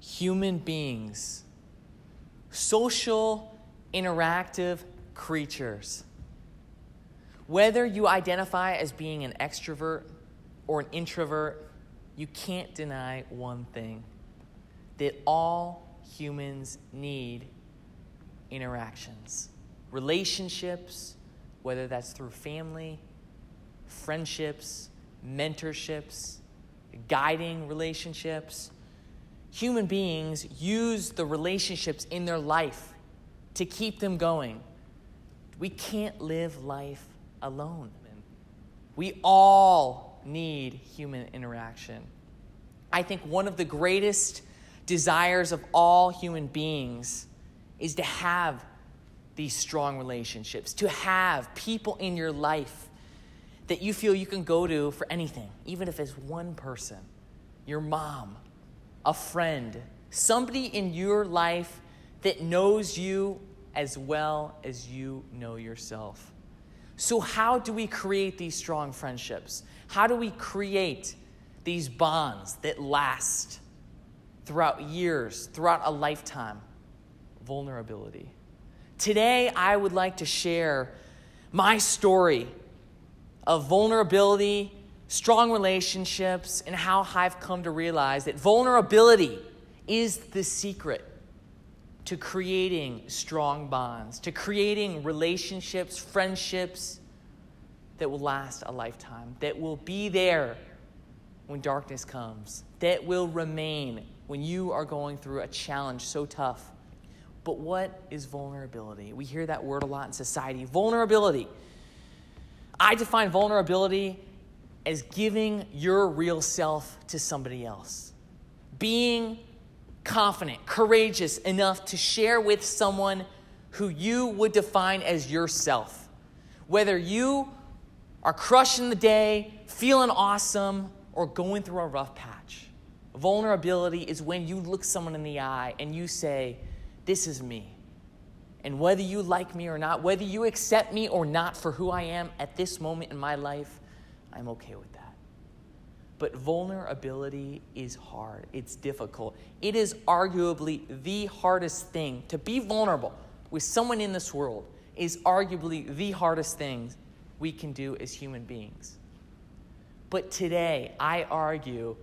human beings, social, interactive creatures. Whether you identify as being an extrovert or an introvert, you can't deny one thing that all humans need interactions, relationships, whether that's through family, friendships, mentorships, guiding relationships. Human beings use the relationships in their life to keep them going. We can't live life alone. We all need human interaction. I think one of the greatest desires of all human beings is to have these strong relationships, to have people in your life that you feel you can go to for anything, even if it's one person, your mom, a friend, somebody in your life that knows you as well as you know yourself. So, how do we create these strong friendships? How do we create these bonds that last throughout years, throughout a lifetime? Vulnerability. Today, I would like to share my story of vulnerability, strong relationships, and how I've come to realize that vulnerability is the secret to creating strong bonds, to creating relationships, friendships that will last a lifetime, that will be there when darkness comes, that will remain when you are going through a challenge so tough. But what is vulnerability? We hear that word a lot in society. Vulnerability. I define vulnerability as giving your real self to somebody else. Being confident, courageous enough to share with someone who you would define as yourself. Whether you are crushing the day, feeling awesome, or going through a rough patch. Vulnerability is when you look someone in the eye and you say, This is me. And whether you like me or not, whether you accept me or not for who I am at this moment in my life, I'm okay with that. But vulnerability is hard, it's difficult. It is arguably the hardest thing. To be vulnerable with someone in this world is arguably the hardest thing we can do as human beings. But today, I argue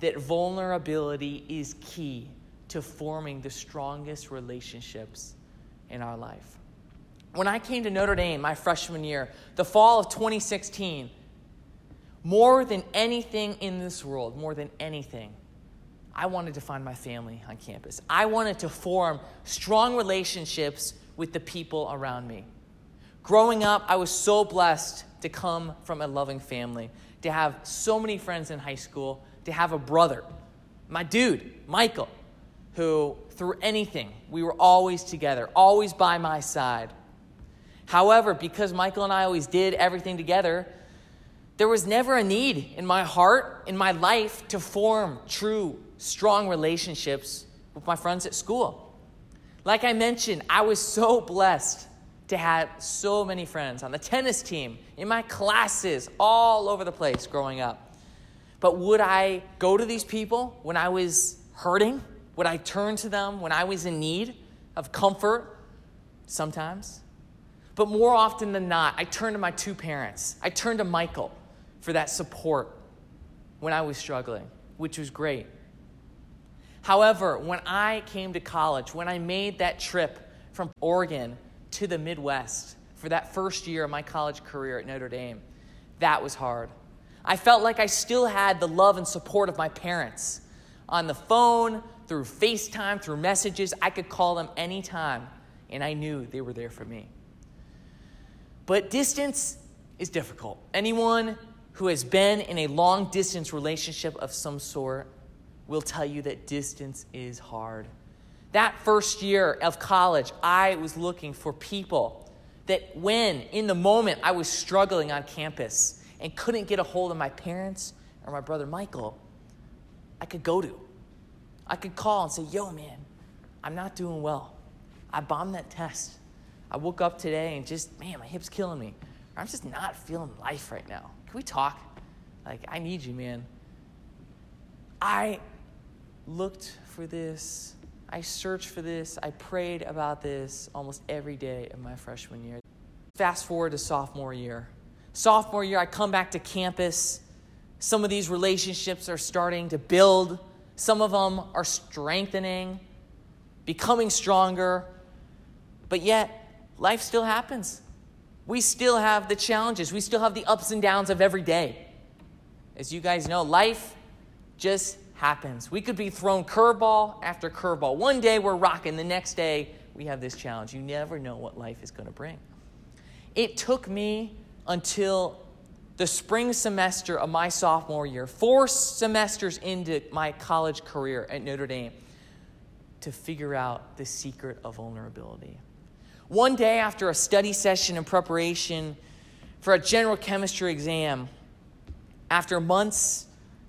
that vulnerability is key to forming the strongest relationships in our life. When I came to Notre Dame my freshman year, the fall of 2016, more than anything in this world, more than anything, I wanted to find my family on campus. I wanted to form strong relationships with the people around me. Growing up, I was so blessed to come from a loving family, to have so many friends in high school, to have a brother, my dude, Michael, who, through anything, we were always together, always by my side. However, because Michael and I always did everything together, there was never a need in my heart, in my life, to form true, strong relationships with my friends at school. Like I mentioned, I was so blessed to have so many friends on the tennis team, in my classes, all over the place growing up. But would I go to these people when I was hurting? Would I turn to them when I was in need of comfort? Sometimes. But more often than not, I turned to my two parents. I turned to Michael for that support when I was struggling, which was great. However, when I came to college, when I made that trip from Oregon to the Midwest for that first year of my college career at Notre Dame, that was hard. I felt like I still had the love and support of my parents on the phone, through FaceTime, through messages. I could call them anytime, and I knew they were there for me. But distance is difficult. Anyone who has been in a long distance relationship of some sort will tell you that distance is hard. That first year of college, I was looking for people that when, in the moment, I was struggling on campus and couldn't get a hold of my parents or my brother Michael, I could go to. I could call and say, yo, man, I'm not doing well. I bombed that test. I woke up today and just, man, my hip's killing me. I'm just not feeling life right now. Can we talk? Like, I need you, man. I looked for this. I searched for this. I prayed about this almost every day of my freshman year. Fast forward to sophomore year. Sophomore year, I come back to campus. Some of these relationships are starting to build, some of them are strengthening, becoming stronger. But yet, life still happens. We still have the challenges, we still have the ups and downs of every day. As you guys know, life just happens. We could be thrown curveball after curveball. One day we're rocking, the next day we have this challenge. You never know what life is going to bring. It took me until the spring semester of my sophomore year, four semesters into my college career at Notre Dame, to figure out the secret of vulnerability. One day after a study session in preparation for a general chemistry exam, after months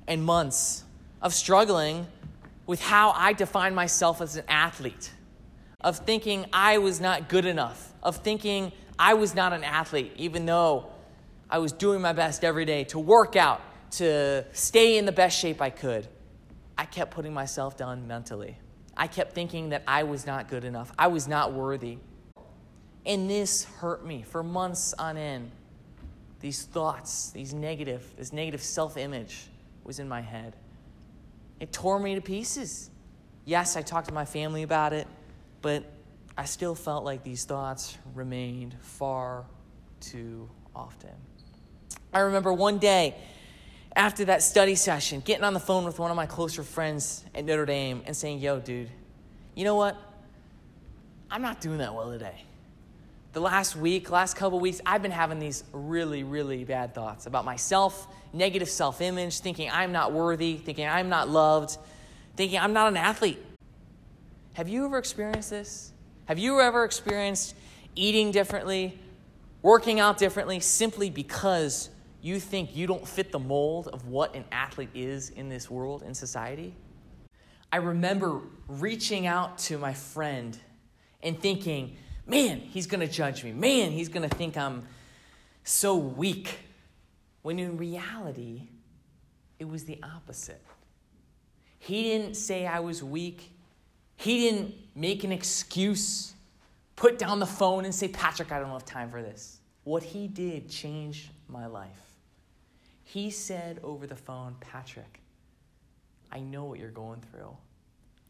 and months of struggling with how I defined myself as an athlete, of thinking I was not good enough, of thinking I was not an athlete, even though I was doing my best every day to work out, to stay in the best shape I could. I kept putting myself down mentally. I kept thinking that I was not good enough, I was not worthy. And this hurt me for months on end. These thoughts, these negative, this negative self image was in my head. It tore me to pieces. Yes, I talked to my family about it, but I still felt like these thoughts remained far too often. I remember one day after that study session getting on the phone with one of my closer friends at Notre Dame and saying, Yo, dude, you know what? I'm not doing that well today. The last week, last couple weeks, I've been having these really, really bad thoughts about myself, negative self image, thinking I'm not worthy, thinking I'm not loved, thinking I'm not an athlete. Have you ever experienced this? Have you ever experienced eating differently, working out differently, simply because you think you don't fit the mold of what an athlete is in this world, in society? I remember reaching out to my friend and thinking, man, he's going to judge me. Man, he's going to think I'm so weak. When in reality, it was the opposite. He didn't say I was weak. He didn't make an excuse, put down the phone and say, Patrick, I don't have time for this. What he did changed my life. He said over the phone, Patrick, I know what you're going through.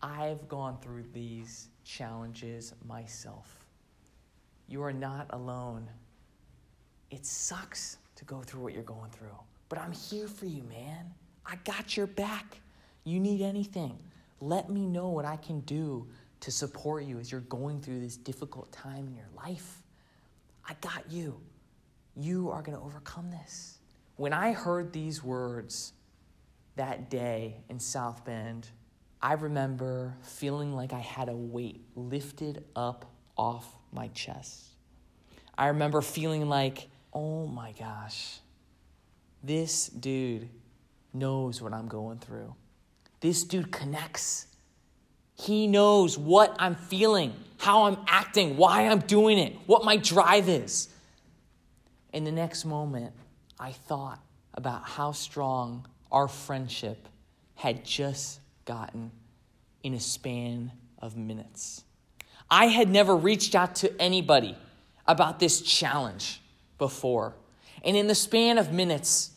I've gone through these challenges myself. You are not alone. It sucks to go through what you're going through, but I'm here for you, man. I got your back. You need anything. Let me know what I can do to support you as you're going through this difficult time in your life. I got you. You are going to overcome this. When I heard these words that day in South Bend, I remember feeling like I had a weight lifted up off my chest. I remember feeling like, oh my gosh, this dude knows what I'm going through. This dude connects. He knows what I'm feeling, how I'm acting, why I'm doing it, what my drive is. In the next moment, I thought about how strong our friendship had just gotten in a span of minutes. I had never reached out to anybody about this challenge before. And in the span of minutes,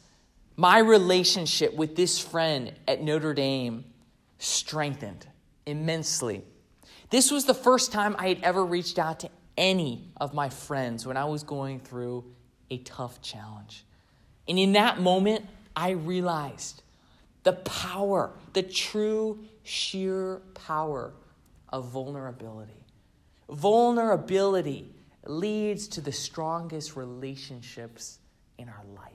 my relationship with this friend at Notre Dame strengthened immensely. This was the first time I had ever reached out to any of my friends when I was going through a tough challenge. And in that moment, I realized the power, the true, sheer power of vulnerability. Vulnerability leads to the strongest relationships in our life.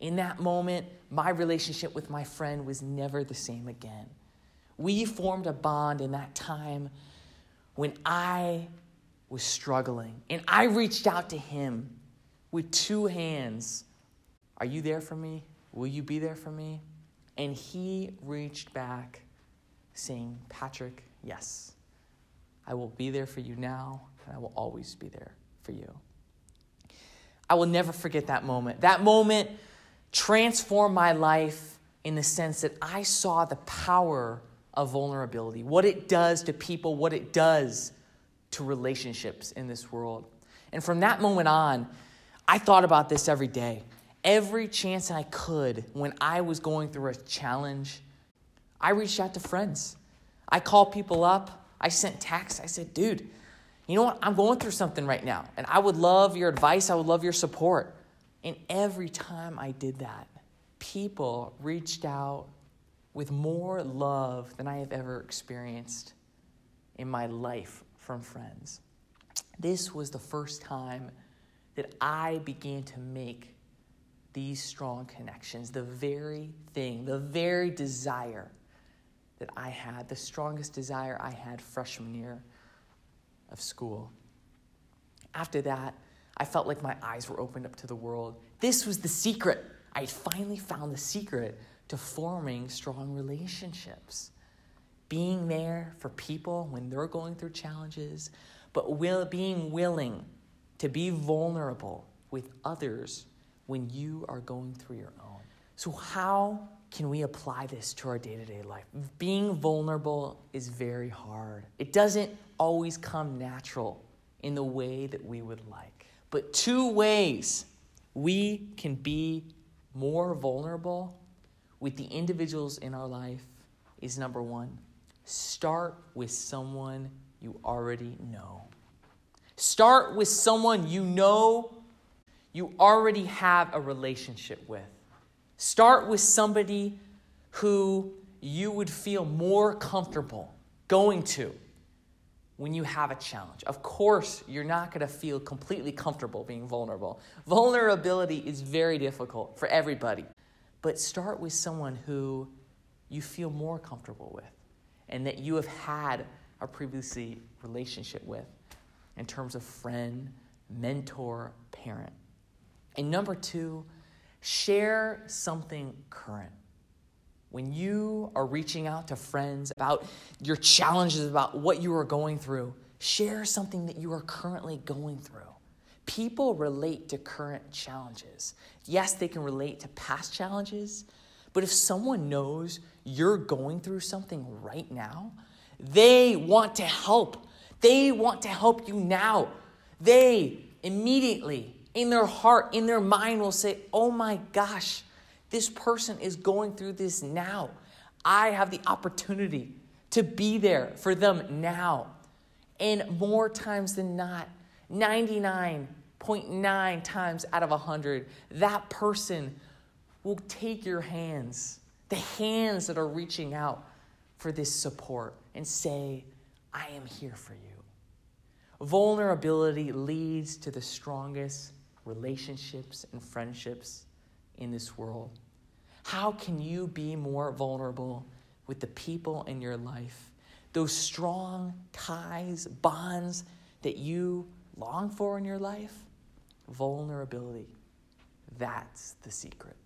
In that moment, my relationship with my friend was never the same again. We formed a bond in that time when I was struggling, and I reached out to him with two hands. Are you there for me? Will you be there for me? And he reached back saying, Patrick, yes, I will be there for you now, and I will always be there for you. I will never forget that moment. That moment transformed my life in the sense that I saw the power of vulnerability, what it does to people, what it does to relationships in this world. And from that moment on, I thought about this every day. Every chance I could when I was going through a challenge, I reached out to friends. I called people up. I sent texts. I said, dude, you know what? I'm going through something right now, and I would love your advice. I would love your support. And every time I did that, people reached out with more love than I have ever experienced in my life from friends. This was the first time that I began to make these strong connections, the very thing, the very desire that I had, the strongest desire I had freshman year of school. After that, I felt like my eyes were opened up to the world. This was the secret. I finally found the secret to forming strong relationships. Being there for people when they're going through challenges, but will, being willing to be vulnerable with others when you are going through your own. So, how can we apply this to our day to day life? Being vulnerable is very hard. It doesn't always come natural in the way that we would like. But two ways we can be more vulnerable with the individuals in our life is number one, start with someone you already know. Start with someone you know you already have a relationship with. Start with somebody who you would feel more comfortable going to when you have a challenge. Of course, you're not going to feel completely comfortable being vulnerable. Vulnerability is very difficult for everybody. But start with someone who you feel more comfortable with and that you have had a previously relationship with in terms of friend, mentor, parent. And number two, share something current. When you are reaching out to friends about your challenges, about what you are going through, share something that you are currently going through. People relate to current challenges. Yes, they can relate to past challenges, but if someone knows you're going through something right now, they want to help. They want to help you now. They immediately, in their heart, in their mind, will say, Oh my gosh, this person is going through this now. I have the opportunity to be there for them now. And more times than not, 99.9 times out of 100, that person will take your hands, the hands that are reaching out for this support, and say, I am here for you. Vulnerability leads to the strongest relationships and friendships in this world. How can you be more vulnerable with the people in your life? Those strong ties, bonds that you long for in your life? Vulnerability. That's the secret.